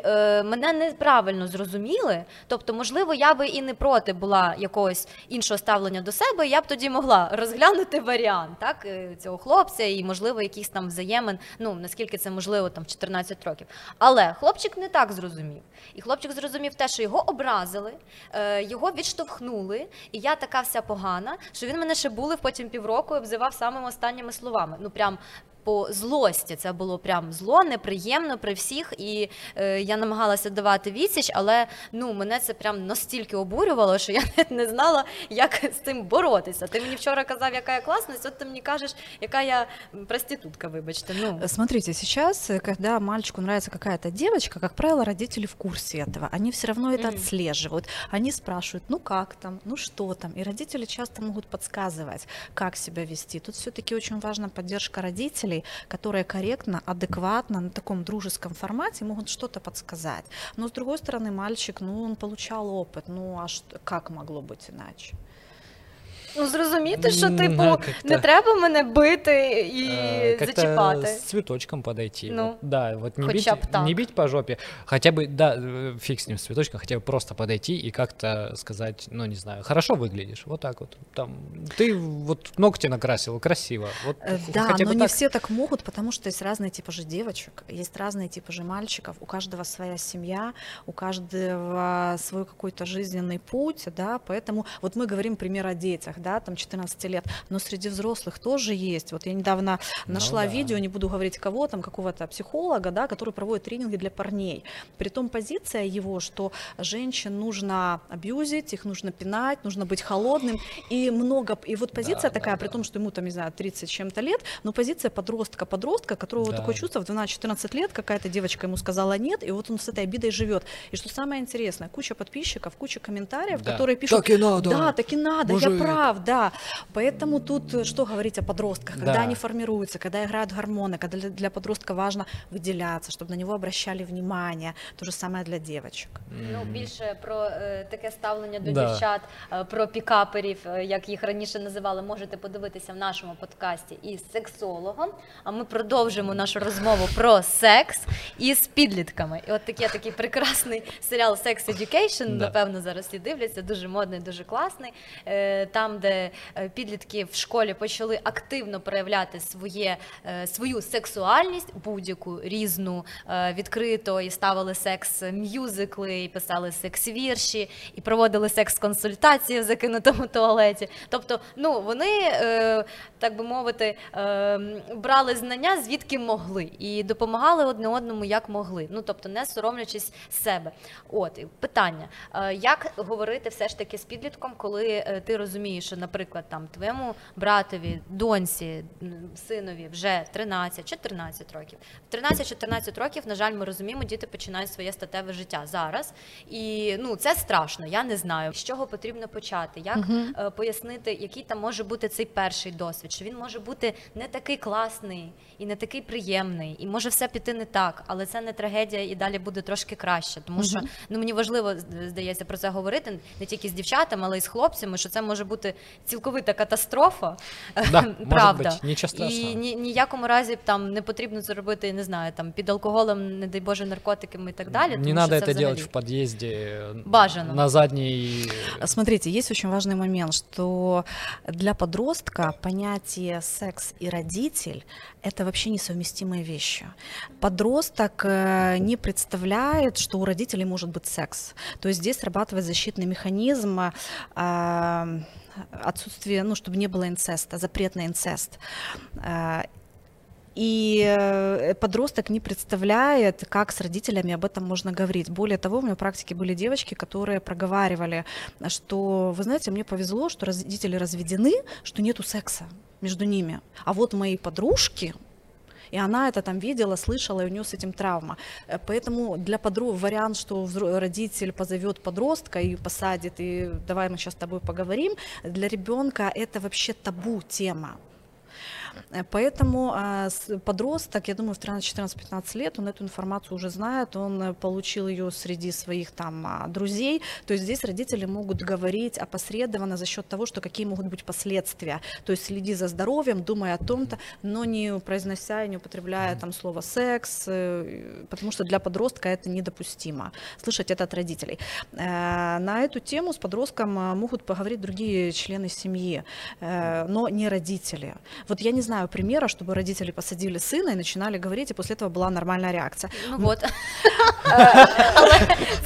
мене неправильно зрозуміли. Тобто, можливо, я би і не проти була якогось іншого ставлення до себе. Я б тоді могла розглянути варіант так е, цього хлопця, і можливо, якийсь там взаємин. Ну наскільки це можливо, там в 14 років. Але хлопчик не так зрозумів. І хлопчик зрозумів те, що його образили, е, його відштовхнули, і я така вся погана, що він мене ще булив потім півроку і обзивав самими останніми словами. Ну прям По злості це було прям зло, неприємно при всіх, і е, я намагалася давати відсіч, але ну мене це прям настільки обурювало, що я навіть не знала, як з цим боротися. Ти мені вчора казав, яка я класна, от ти мені кажеш, яка я м, проститутка, вибачте. Ну Смотрите, сейчас, э, когда мальчику нравится какая-то девочка, как правило, родители в курсе этого. Они все равно это Мгм. отслеживают. Они спрашивают, ну как там, ну что там. И родители часто могут подсказывать, как себя вести. Тут все-таки очень важна поддержка родителей, которые корректно, адекватно, на таком дружеском формате могут что-то подсказать. Но с другой стороны, мальчик, ну, он получал опыт. Ну, а что, как могло быть иначе? ну зрозуміти, що М, типу да, как-то. не треба мене бити і Э, как-то зачіпати. с цветочком подойти. Ну, вот, да, вот не бить, хотя бы так. не бить по жопе, хотя бы, да, э, фиг с ним, с цветочком, хотя бы просто подойти и как-то сказать, ну, не знаю, хорошо выглядишь, вот так вот, там, ты вот ногти накрасил, красиво, вот Э, х- Да, хотя но бы не так. все так могут, потому что есть разные типы же девочек, есть разные типы же мальчиков, у каждого своя семья, у каждого свой какой-то жизненный путь, да, поэтому вот мы говорим пример о детях, да, там 14 лет, но среди взрослых тоже есть. Вот я недавно Ну нашла да. видео, не буду говорить кого, там какого-то психолога, да, который проводит тренинги для парней. Притом позиция его, что женщин нужно абьюзить, их нужно пинать, нужно быть холодным, и много, и вот позиция Да, такая, да, при да. том, что ему там, не знаю, 30 с чем-то лет, но позиция подростка-подростка, которого Да. такое чувство в 12-14 лет, какая-то девочка ему сказала нет, и вот он с этой обидой живет. И что самое интересное, куча подписчиков, куча комментариев, Да. которые пишут, Так и надо. да, так и надо, Мужик. я прав, прав, да. Поэтому тут э, что говорить о подростках, когда Да. они формируются, когда играют гормоны, когда для, для подростка важно выделяться, чтобы на него обращали внимание. То же самое для девочек. Ну, більше про е, таке ставлення до Да. дівчат, е, про пікаперів, е, як їх раніше називали, можете подивитися в нашому подкасті із сексологом. А ми продовжимо нашу розмову про секс із підлітками. І от такий такий прекрасний серіал Sex Education, Да. напевно, зараз всі дивляться, дуже модний, дуже класний. Е, Там, де е, підлітки в школі почали активно проявляти своє, е, свою сексуальність, будь-яку різну, е, відкрито і ставили секс-мюзикли, і писали секс-вірші, і проводили секс-консультації в закинутому туалеті. Тобто, ну вони, так би мовити, брали знання звідки могли і допомагали одне одному як могли. Ну тобто, не соромлячись себе. От питання: як говорити все ж таки з підлітком, коли ти розумієш, що, наприклад, там твоєму братові, доньці, синові вже 13-14 років. В 13-14 років, на жаль, ми розуміємо, діти починають своє статеве життя зараз. І ну це страшно. Я не знаю, з чого потрібно почати, як е, пояснити, який там може бути цей перший досвід, що він може бути не такий класний і не такий приємний, і може все піти не так, але це не трагедія, і далі буде трошки краще. Тому що ну мені важливо здається про це говорити не тільки з дівчатами, але й з хлопцями, що це може бути цілковита катастрофа. Да, може правда. бути, нічого І страшного. ні, ніякому разі там не потрібно це робити, я не знаю, там під алкоголем, не дай Боже, наркотиками і так далі. Не тому надо що це это делать взагалі- в подъезде. Бажано. На задней... Смотрите, есть очень важный момент, что для подростка понятие секс и родитель это вообще несовместимые вещи. Подросток э, не представляет, что у родителей может быть секс. То есть здесь срабатывает защитный механизм э, отсутствие, ну, чтобы не было инцеста, запрет на инцест. Э, И э, подросток не представляет, как с родителями об этом можно говорить. Более того, у меня в практике были девочки, которые проговаривали, что, вы знаете, мне повезло, что родители разведены, что нету секса между ними. А вот мои подружки, и она это там видела, слышала, и у нее с этим травма. Э, Поэтому для подруг вариант, что родитель позовет подростка и посадит, и давай мы сейчас с тобой поговорим, для ребенка это вообще табу тема. Поэтому а, подросток, я думаю, в 13, 14, 15 лет он эту информацию уже знает, он э, получил ее среди своих там а, друзей. То есть здесь родители могут говорить опосредованно за счет того, что какие могут быть последствия. То есть следи за здоровьем, думай о том-то, но не произнося и не употребляя там слово секс, э, потому что для подростка это недопустимо. Слышать это от родителей. Э, На эту тему с подростком а, могут поговорить другие члены семьи, но не родители. Вот я не знаю примера, чтобы родители посадили сына и начинали говорить, и после этого была нормальная реакция. Ну от. Але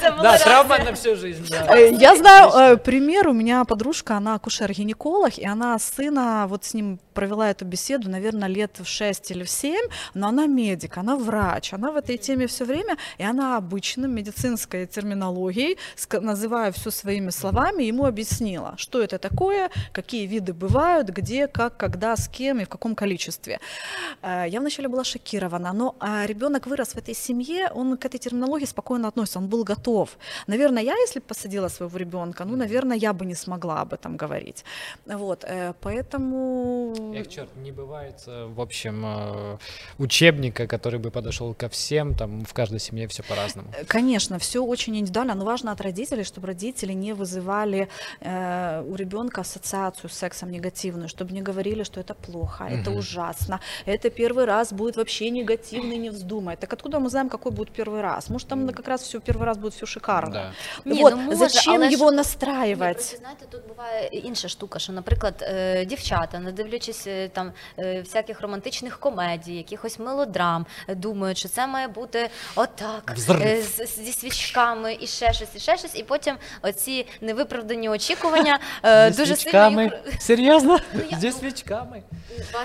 це була Да, травма на всю жизнь. Э, Я знаю э, пример, у меня подружка, она акушер-гинеколог, и она сына, вот с ним провела эту беседу, наверное, лет в 6 или в 7, но она медик, она врач, она в этой теме все время, и она обычным медицинской терминологией, называя все своими словами, ему объяснила, что это такое, какие виды бывают, где, как, когда, с кем и в каком количестве. Э, Я вначале была шокирована, но ребенок вырос в этой семье, он к этой терминологии спокойно относится, он был готов. Наверное, я, если бы посадила своего ребенка, ну, наверное, я бы не смогла об этом говорить. Вот, э, поэтому... Эх, черт, не бывает, в общем, э, учебника, который бы подошел ко всем, там в каждой семье все по-разному. Конечно, все очень индивидуально, но важно от родителей, чтобы родители не вызывали у ребенка ассоциацию с сексом негативную, чтобы не говорили, что это плохо, это Мгм. ужасно, это первый раз будет вообще негативный, не вздумай. Так откуда мы знаем, какой будет первый раз? Может, там как раз все первый раз будет все шикарно. Да. Ні, вот, ну, може, зачем але ж- его Ні, настраивать? просто, знаєте, тут буває інша штука, що, наприклад, е, дівчата, не дивлячись е, там е, всяких романтичних комедій, якихось мелодрам, е, думають, що це має бути отак, Взрив. е, з- з- зі свічками і ще щось, і ще щось, і потім оці невиправдані очікування е, Зі дуже сильно свічками. їх Серьезно? я- Зі свічками?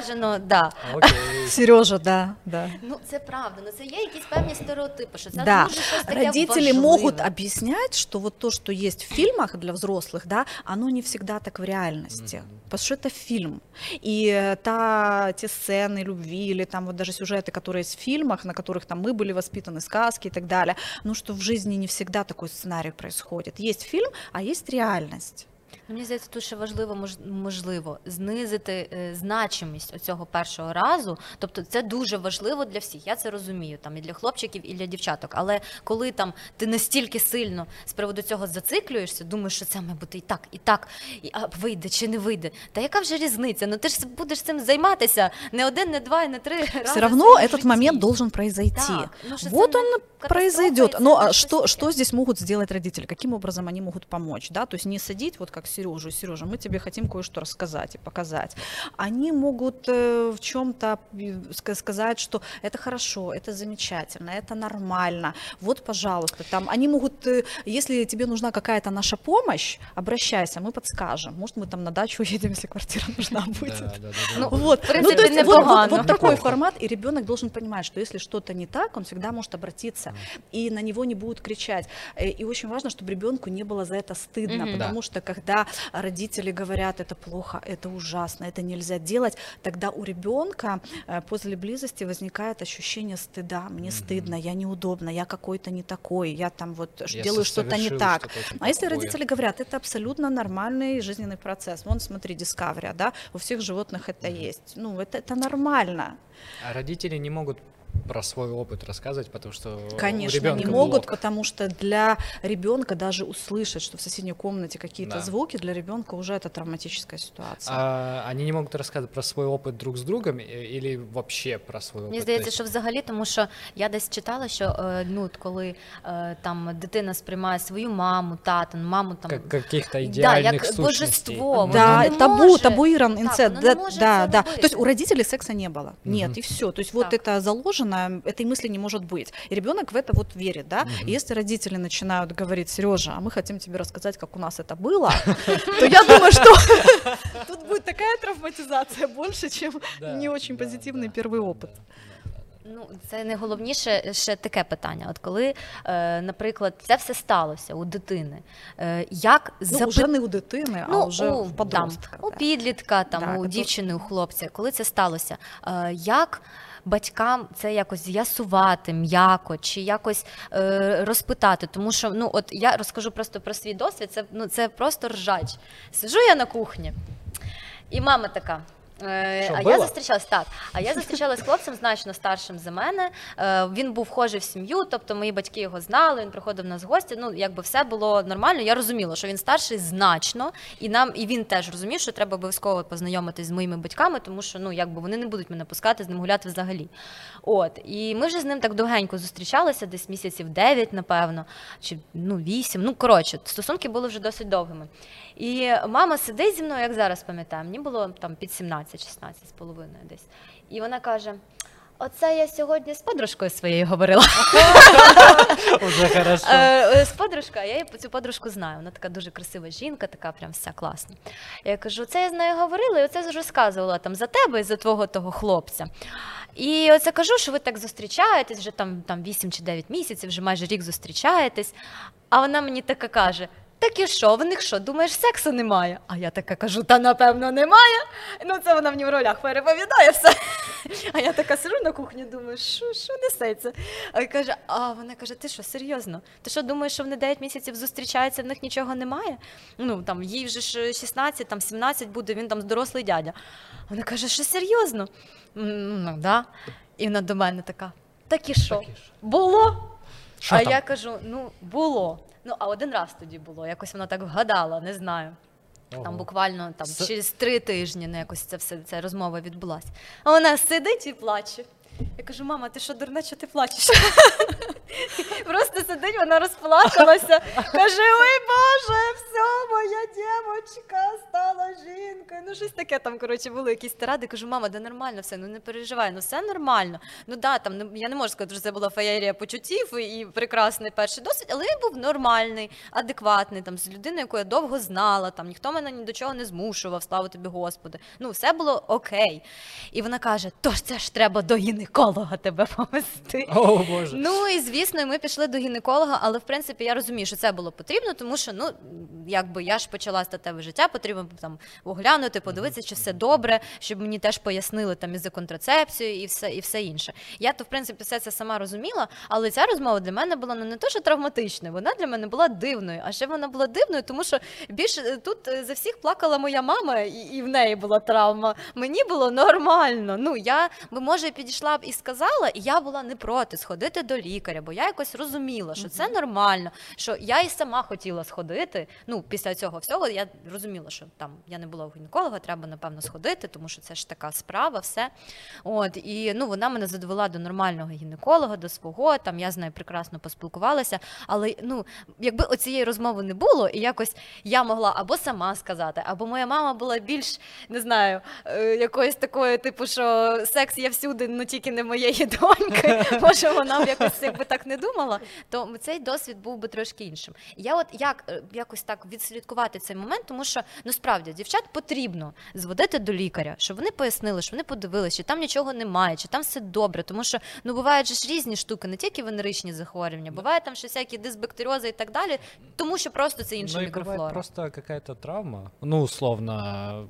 бажано, да. Окей. Сережа, да, да. Ну це правда, ну це є якісь певні стереотипи, що це Да, дуже щось таке родители важливе. могут объяснять, что вот то, что есть в фильмах для взрослых, да, оно не всегда так в реальности, потому что это фильм. И э, та, те сцены любви или там вот даже сюжеты, которые есть в фильмах, на которых там мы были воспитаны, сказки и так далее, ну что в жизни не всегда такой сценарий происходит. Есть фильм, а есть реальность. Мені здається, тут ще важливо можливо знизити е, значимість оцього першого разу. Тобто, це дуже важливо для всіх. Я це розумію, там і для хлопчиків, і для дівчаток. Але коли там ти настільки сильно з приводу цього зациклюєшся, думаєш, що це має бути і так, і так, і а вийде чи не вийде. Та яка вже різниця? Ну ти ж будеш цим займатися не один, не два, не три рази. Все равно этот момент должен произойти. Так, ну, що вот он произойдет. Ну а не что, что здесь могут сделать родители? Каким образом они могут помочь? Да? То есть не садить вот как Сережу, Сережа, мы тебе хотим кое-что рассказать и показать. Они могут э, в чем-то сказать, что это хорошо, это замечательно, это нормально. Вот, пожалуйста, там они могут, э, если тебе нужна какая-то наша помощь, обращайся, мы подскажем. Может, мы там на дачу уедем, если квартира нужна будет. Да, да, да, да. Ну, Вот, ну, то есть вот- вот, непогано. вот такой формат, и ребенок должен понимать, что если что-то не так, он всегда может обратиться, и на него не будут кричать. Э, И очень важно, чтобы ребенку не было за это стыдно, потому что когда родители говорят, это плохо, это ужасно, это нельзя делать, тогда у ребенка э, после близости возникает ощущение стыда. Мне стыдно, я неудобно, я какой-то не такой, я там вот Я делаю что-то не так. что-то А если родители говорят, это абсолютно нормальный жизненный процесс. Вон, смотри, Discovery, да, у всех животных это есть. Ну, это, это нормально. А родители не могут про свой опыт рассказывать, потому что у Конечно, не ребенка могут, блок. потому что для ребенка даже услышать, что в соседней комнате какие-то Да. звуки, для ребенка уже это травматическая ситуация. А они не могут рассказывать про свой опыт друг с другом э, или вообще про свой опыт? Мені То здається, есть- що взагалі, тому що я десь читала, що е, ну от коли е, там дитина сприймає свою маму, тата, ну, маму там как каких-то да, идеальных як сущностей. божество. Воно да, не табу, може- табуирован Так, инцест. воно Да, не може да, це да. робити. То есть у родителей секса не было. Нет, Мгм. и все. То есть вот Так. это заложено, этой мысли не может быть. И ребенок в это вот верит, да. Мгм. И если родители начинают говорить, Сережа, а мы хотим тебе рассказать, как у нас это было, то я думаю, что тут будет такая травматизация больше, чем Да, не очень да, позитивный да, первый опыт. Ну, це найголовніше ще таке питання. От коли, е, наприклад, це все сталося у дитини, е, як Ну, запит- уже не у дитини, а вже у, в подростка. Там, у да. підлітка, там, Да, у кото- дівчини, у хлопця, коли це сталося, е, як батькам це якось з'ясувати м'яко чи якось е, розпитати? Тому що ну, от я розкажу просто про свій досвід, це, ну, це просто ржач. Сижу я на кухні, і мама така. Е, Що, а била? я зустрічалась так. А я зустрічалась з хлопцем значно старшим за мене. Е, він був вхожий в сім'ю, тобто мої батьки його знали. Він приходив на гості. Ну якби все було нормально. Я розуміла, що він старший значно, і нам і він теж розумів, що треба обов'язково познайомитись з моїми батьками, тому що ну якби вони не будуть мене пускати з ним гуляти взагалі. От і ми вже з ним так довгенько зустрічалися, десь місяців 9, напевно, чи ну 8. Ну коротше, стосунки були вже досить довгими. І мама сидить зі мною, як зараз пам'ятаю, мені було там під 17-16 з половиною десь. І вона каже: Оце я сьогодні з подружкою своєю говорила. Уже хорошо. Е, е, З подружкою, я цю подружку знаю. Вона така дуже красива жінка, така прям вся класна. Я кажу, це я з нею говорила, і оце розказувала там за тебе і за твого того хлопця. І оце кажу, що ви так зустрічаєтесь, вже там, там 8 чи 9 місяців, вже майже рік зустрічаєтесь. А вона мені така каже: так і що, в них що, думаєш, сексу немає? А я така кажу, та напевно немає. Ну, це вона мені в ролях переповідає все. А я така сижу на кухні, думаю, що, що несеться? А, каже, а вона каже: ти що, серйозно? Ти що думаєш, що вони 9 місяців зустрічаються, в них нічого немає? Ну там їй вже ж 16, там 17 буде, він там дорослий дядя. Вона каже, що серйозно? Ну, да. І вона до мене така: так і що? Було? Що а там? я кажу: ну, було. Ну, а один раз тоді було. Якось вона так вгадала, не знаю. Там Ого. буквально там С- через три тижні ну, якось це все ця розмова відбулася. А вона сидить і плаче. Я кажу, мама, ти що дурна, що ти плачеш? Просто сидить, вона розплакалася. Каже: Ой Боже, все, моя дівчинка стала жінкою. Ну, щось таке там, коротше, були якісь тиради. Кажу, мама, да нормально все, ну не переживай, ну все нормально. Ну да, там не- я не можу сказати, що це була феєрія почуттів і прекрасний перший досвід, але він був нормальний, адекватний, там з людиною, яку я довго знала, там ніхто мене ні до чого не змушував, слава тобі, Господи. Ну, все було окей. І вона каже: тож це ж треба до гінеколога тебе повести. О, боже. Ну і звісно, ми пішли до гінеколога. гінеколога, але в принципі я розумію, що це було потрібно, тому що ну якби я ж почала статеве життя, потрібно там оглянути, подивитися, чи все добре, щоб мені теж пояснили там і за контрацепцію, і все і все інше. Я то в принципі все це сама розуміла, але ця розмова для мене була ну, не то, що травматичною, вона для мене була дивною. А ще вона була дивною, тому що більше тут за всіх плакала моя мама, і, і в неї була травма. Мені було нормально. Ну я би може підійшла б і сказала, і я була не проти сходити до лікаря, бо я якось розуміла, що це нормально, що я і сама хотіла сходити. Ну, після цього всього я розуміла, що там я не була у гінеколога, треба напевно сходити, тому що це ж така справа, все. От і ну вона мене задовела до нормального гінеколога, до свого. Там я з нею прекрасно поспілкувалася. Але ну, якби оцієї розмови не було, і якось я могла або сама сказати, або моя мама була більш не знаю, е, якоюсь такою, типу, що секс є всюди, ну тільки не моєї доньки. Може, вона б якось якби так не думала, то цей досвід був би трошки іншим. Я от як е, якось так відслідкувати цей момент, тому що ну справді дівчат потрібно зводити до лікаря, щоб вони пояснили, що вони подивилися, чи там нічого немає, чи там все добре. Тому що ну бувають ж різні штуки, не тільки венеричні захворювання, буває там ще всякі дисбактеріози і так далі, тому що просто це інша ну, мікрофлора. Просто какая-то травма, ну условно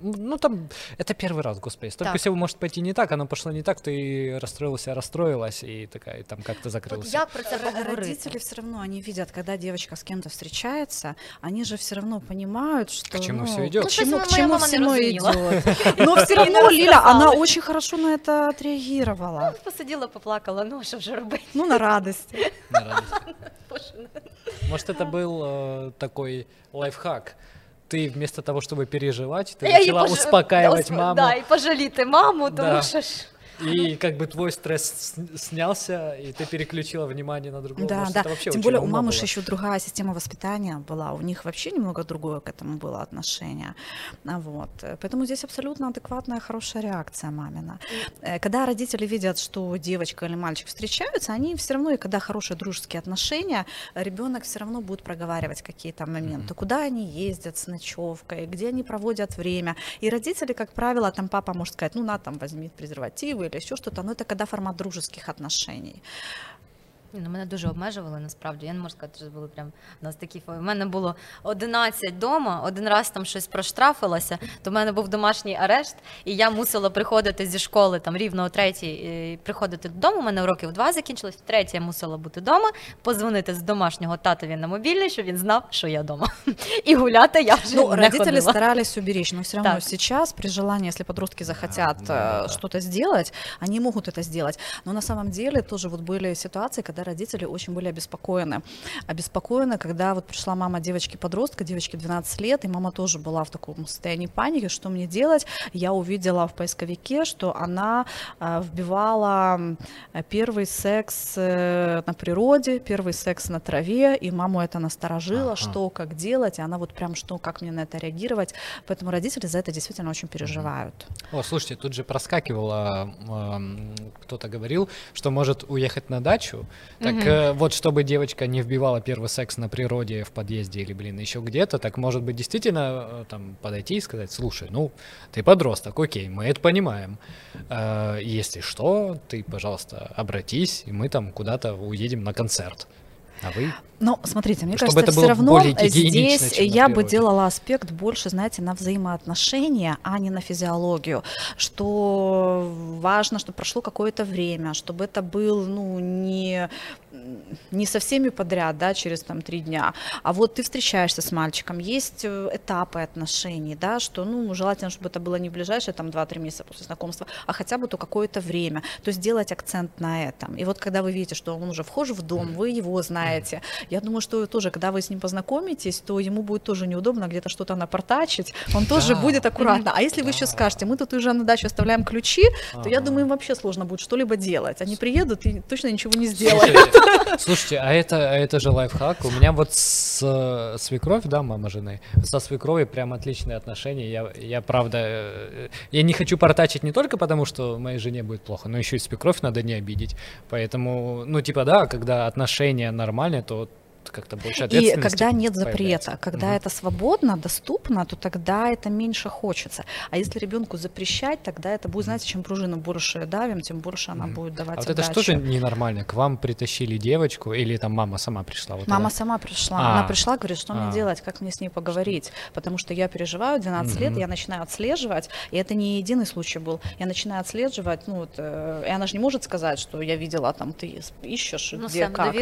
ну там, это первый раз, господи. Столько так. всего может пойти не так, оно пошло не так, ты расстроилась, расстроилась, и такая там как-то закрылась. Вот про это Родители все равно, они видят, когда девочка с кем-то встречается, они же все равно понимают, что... К чему ну, все идет? Ну, к чему, к чему всему идет. Но все равно Лиля, она очень хорошо на это отреагировала. Ну, посадила, поплакала, ну, что же робить? Ну, на радости. На радости. Может, это был э, такой лайфхак, ты вместо того, чтобы переживать, ты начала пож... успокаивать маму. Да, и пожаліти маму, тому да. що И как бы твой стресс снялся, и ты переключила внимание на другого. Да, Может, да. вообще Тем более у мамы же еще другая система воспитания была. У них вообще немного другое к этому было отношение. Вот. Поэтому здесь абсолютно адекватная, хорошая реакция мамина. Э, когда родители видят, что девочка или мальчик встречаются, они все равно, и когда хорошие дружеские отношения, ребенок все равно будет проговаривать какие-то моменты. Mm-hmm. Куда они ездят с ночевкой, где они проводят время. И родители, как правило, там папа может сказать, ну на, там возьми презервативы, или еще что-то, но это когда формат дружеских отношений. Ну, Мене дуже обмежували насправді. Я не можу сказати, що були прям у нас такі У мене було 11 вдома, один раз там щось проштрафилося, то в мене був домашній арешт, і я мусила приходити зі школи там рівно о третій приходити додому. У мене уроків два закінчились, в третій я мусила бути вдома, позвонити з домашнього татові на мобільний, щоб він знав, що я вдома. І гуляти я вже ну, не Родители ходила. старались уберечь, но все равно так. сейчас при желании, если подростки захотят да, да, да. что-то сделать, они могут это сделать. Но на самом деле тоже вот были ситуации, когда родители очень были обеспокоены. Обеспокоены, когда вот пришла мама девочки-подростка, девочке 12 лет, и мама тоже была в таком состоянии паники, что мне делать. Я увидела в поисковике, что она э, вбивала первый секс э, на природе, первый секс на траве, и маму это насторожило, ага. что, как делать, и она вот прям, что, как мне на это реагировать. Поэтому родители за это действительно очень переживают. О, слушайте, тут же проскакивало, кто-то говорил, что может уехать на дачу, так угу. э, вот, чтобы девочка не вбивала первый секс на природе в подъезде или, блин, еще где-то, так может быть действительно э, там подойти и сказать, слушай, ну, ты подросток, окей, мы это понимаем. Э, если что, ты, пожалуйста, обратись, и мы там куда-то уедем на концерт. А вы? Но смотрите, мне Чтобы кажется, все равно здесь я бы делала аспект больше, знаете, на взаимоотношения, а не на физиологию. Что важно, чтобы прошло какое-то время, чтобы это был, ну, не не со всеми подряд, да, через там три дня, а вот ты встречаешься с мальчиком, есть э, этапы отношений, да, что, ну, желательно, чтобы это было не в ближайшие там 2-3 месяца после знакомства, а хотя бы то какое-то время, то есть делать акцент на этом. И вот когда вы видите, что он уже вхож в дом, вы его знаете, я думаю, что тоже, когда вы с ним познакомитесь, то ему будет тоже неудобно где-то что-то напортачить, он тоже да. будет аккуратно. А если да. вы еще скажете, мы тут уже на дачу оставляем ключи, то я думаю, им вообще сложно будет что-либо делать. Они приедут и точно ничего не сделают. Слушайте, слушайте а это, а это же лайфхак. У меня вот с свекровь, да, мама жены, со свекровью прям отличные отношения. Я, я правда, э, я не хочу портачить не только потому, что моей жене будет плохо, но еще и свекровь надо не обидеть. Поэтому, ну, типа, да, когда отношения нормальные, то как-то больше И когда нет запрета, когда Мгм. это свободно, доступно, то тогда это меньше хочется. А если ребенку запрещать, тогда это будет, знаете, чем пружину больше давим, тем больше она Мгм. будет давать А вот это что же ненормально? К вам притащили девочку или там мама сама пришла? Вот Мама это? сама пришла. А. Она пришла, говорит, что А. мне делать, как мне с ней поговорить. Потому что я переживаю 12 лет, Мгм. я начинаю отслеживать. И это не единый случай был. Я начинаю отслеживать, ну вот, э, и она же не может сказать, что я видела, там, ты ищешь, Ну, где, как.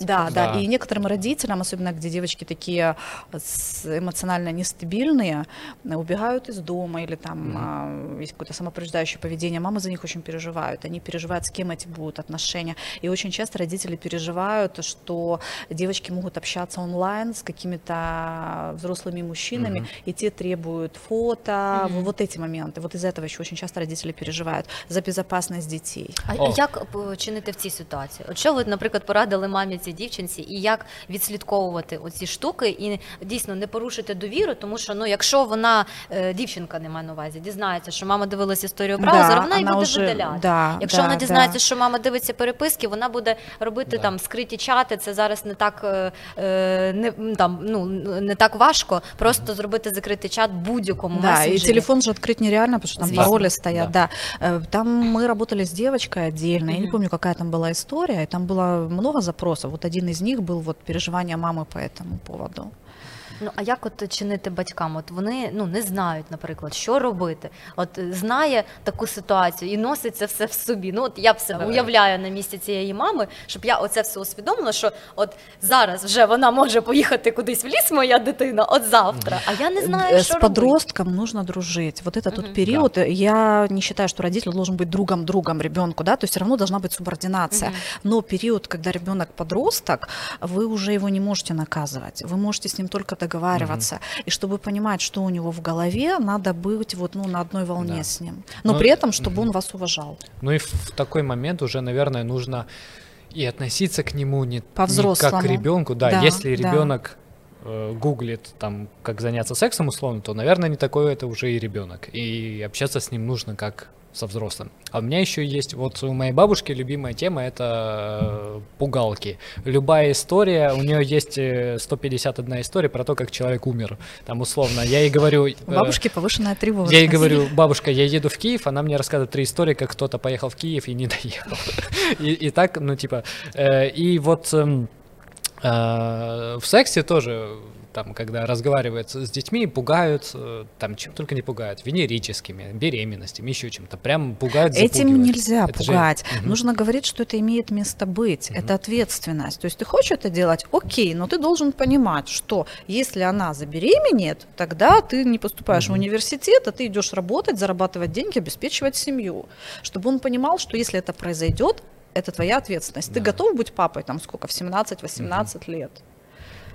Да, да, Да. И некоторым родителям, особенно где девочки такие с- эмоционально нестабильные, э, убегают из дома или там а, есть какое-то самоповреждающее поведение, мамы за них очень переживают. Они переживают, с кем эти будут отношения. И очень часто родители переживают, что девочки могут общаться онлайн с какими-то взрослыми мужчинами, Мгм. и те требуют фото, Мгм. вот эти моменты. Вот из этого еще очень часто родители переживают за безопасность детей. А О. як е, чинити в цій ситуації? От що ви, наприклад, порадили мамі цій дівчинці, і як відслідковувати оці штуки і дійсно не порушити довіру, тому що ну, якщо вона е, дівчинка не має на увазі, дізнається, що мама дивилась історію браузера, вона її она буде уже- видаляти. да, Якщо да, вона да. дізнається, що мама дивиться переписки, вона буде робити Да. там скриті чати. Це зараз не так е, е, не м, там ну не так важко. Просто зробити закритий чат будь-якому Да, и месенджері. телефон же открыть нереально, потому что там Звездно. пароли стоят, да. Э, Там мы работали с девочкой отдельно, я не Мгм. помню, какая там была история, и там было много запросов. Вот один из них был вот переживания мамы по этому поводу. Ну а як от чинити батькам? От вони ну не знають, наприклад, що робити. От е, знає таку ситуацію і носить це все в собі. Ну от я б себе Давай. уявляю на місці цієї мами, щоб я оце все усвідомила, що от зараз вже вона може поїхати кудись в ліс, моя дитина, от завтра. А я не знаю, Э, що С робити. подростком нужно дружить. Вот это Мгм. тот период, э, я не считаю, что родитель должен быть другом-другом ребенку, да, то есть все равно должна быть субординация. Мгм. Но период, когда ребенок подросток, вы уже его не можете наказывать, вы можете с ним только договариваться. И чтобы понимать, что у него в голове, надо быть вот ну, на одной волне Да. с ним. Но Ну, при этом, чтобы мгм. он вас уважал. Ну и в в такой момент уже, наверное, нужно и относиться к нему не, не как к ребенку. Да, Да, если да. ребенок э, гуглит там, как заняться сексом условно, то, наверное, не такой это уже и ребенок. И общаться с ним нужно как со взрослым. А у меня еще есть, вот у моей бабушки любимая тема это э, пугалки. Любая история, у нее есть э, 151 история про то, как человек умер. Там условно, я ей говорю... У э, бабушки повышенная тревожность. я ей говорю, бабушка, я еду в Киев, она мне рассказывает три истории, как кто-то поехал в Киев и не доехал. И, и так, ну, типа, э, и вот эм, э, в сексе тоже, там, когда разговаривают с детьми, пугают, э, там, чем только не пугают, венерическими, беременностями, еще чем-то, прям пугают, Этим запугивают. нельзя Это же- пугать. Мгм. Нужно говорить, что это имеет место быть. Мгм. Это ответственность. То есть ты хочешь это делать, окей, но ты должен понимать, что если она забеременеет, тогда ты не поступаешь в Мгм. университет, а ты идешь работать, зарабатывать деньги, обеспечивать семью. Чтобы он понимал, что если это произойдет, это твоя ответственность. Ты Да. готов быть папой там сколько, в 17-18 лет?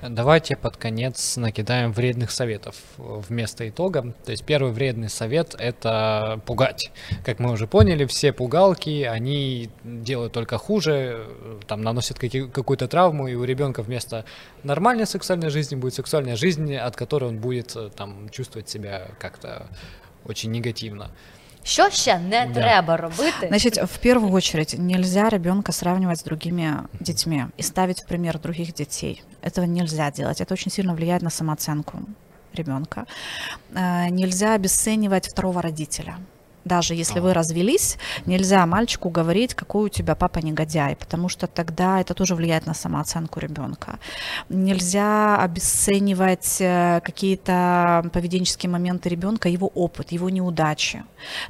Давайте под конец накидаем вредных советов вместо итога. То есть первый вредный совет – это пугать. Как мы уже поняли, все пугалки, они делают только хуже, там наносят какую-то травму, и у ребенка вместо нормальной сексуальной жизни будет сексуальная жизнь, от которой он будет э, там чувствовать себя как-то очень негативно. Що ще не Да. треба робити? Значит, в первую очередь, нельзя ребенка сравнивать с другими детьми и ставить в пример других детей. Этого нельзя делать. Это очень сильно влияет на самооценку ребенка. Э, Нельзя обесценивать второго родителя. Даже если вы развелись, нельзя мальчику говорить, какой у тебя папа негодяй, потому что тогда это тоже влияет на самооценку ребенка. Нельзя обесценивать э, какие-то поведенческие моменты ребенка, его опыт, его неудачи.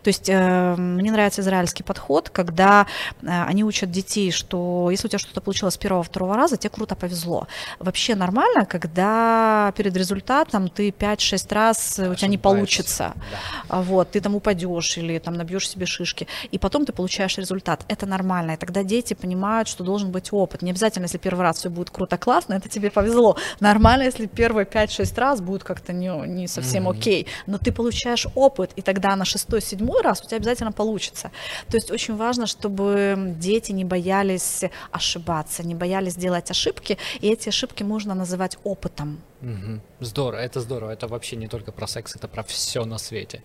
То есть э, мне нравится израильский подход, когда э, они учат детей, что если у тебя что-то получилось с первого, второго раза, тебе круто повезло. Вообще нормально, когда перед результатом ты 5-6 раз у тебя не получится. Да. А Вот, ты там упадешь или там набьешь себе шишки, и потом ты получаешь результат. Это нормально. И тогда дети понимают, что должен быть опыт. Не обязательно, если первый раз все будет круто, классно, это тебе повезло. Нормально, если первые 5-6 раз будет как-то не, не совсем Мгм. окей. Но ты получаешь опыт, и тогда на шестой-седьмой раз у тебя обязательно получится. То есть очень важно, чтобы дети не боялись ошибаться, не боялись делать ошибки, и эти ошибки можно называть опытом. Мгм. Здорово, это здорово. Это вообще не только про секс, это про все на свете.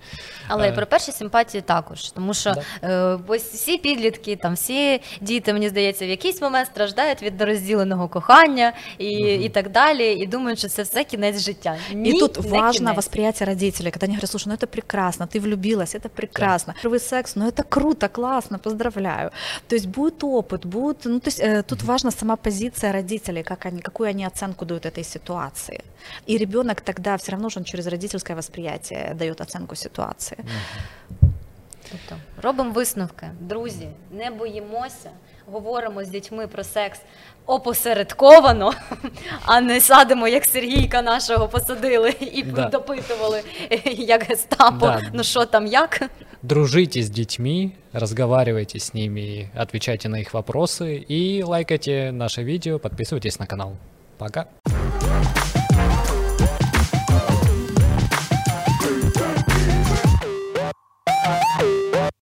Але Е. і про перші симпатії також, тому що е, ось всі підлітки, там всі діти, мені здається, в якийсь момент страждають від нерозділеного кохання і, і так далі, і думають, що це все кінець життя. Ні, И тут не важно кінець. восприятие родителей, когда они говорят, слушай, ну это прекрасно, ты влюбилась, это прекрасно. Первый секс, ну это круто, классно, поздравляю. То есть будет опыт, будет, ну то есть э, тут важна сама позиция родителей, как они, какую они оценку дают этой ситуации. И ребенок тогда все равно же он через родительское восприятие дает оценку ситуации. Тобто робимо висновки, друзі, не боїмося, говоримо з дітьми про секс опосередковано, а не садимо, як Сергійка нашого посадили і Да. допитували, як гестапо, Да. ну що там, як. Дружите с детьми, разговаривайте с ними, отвечайте на их вопросы и лайкайте наше видео, подписывайтесь на канал. Пока. Woo!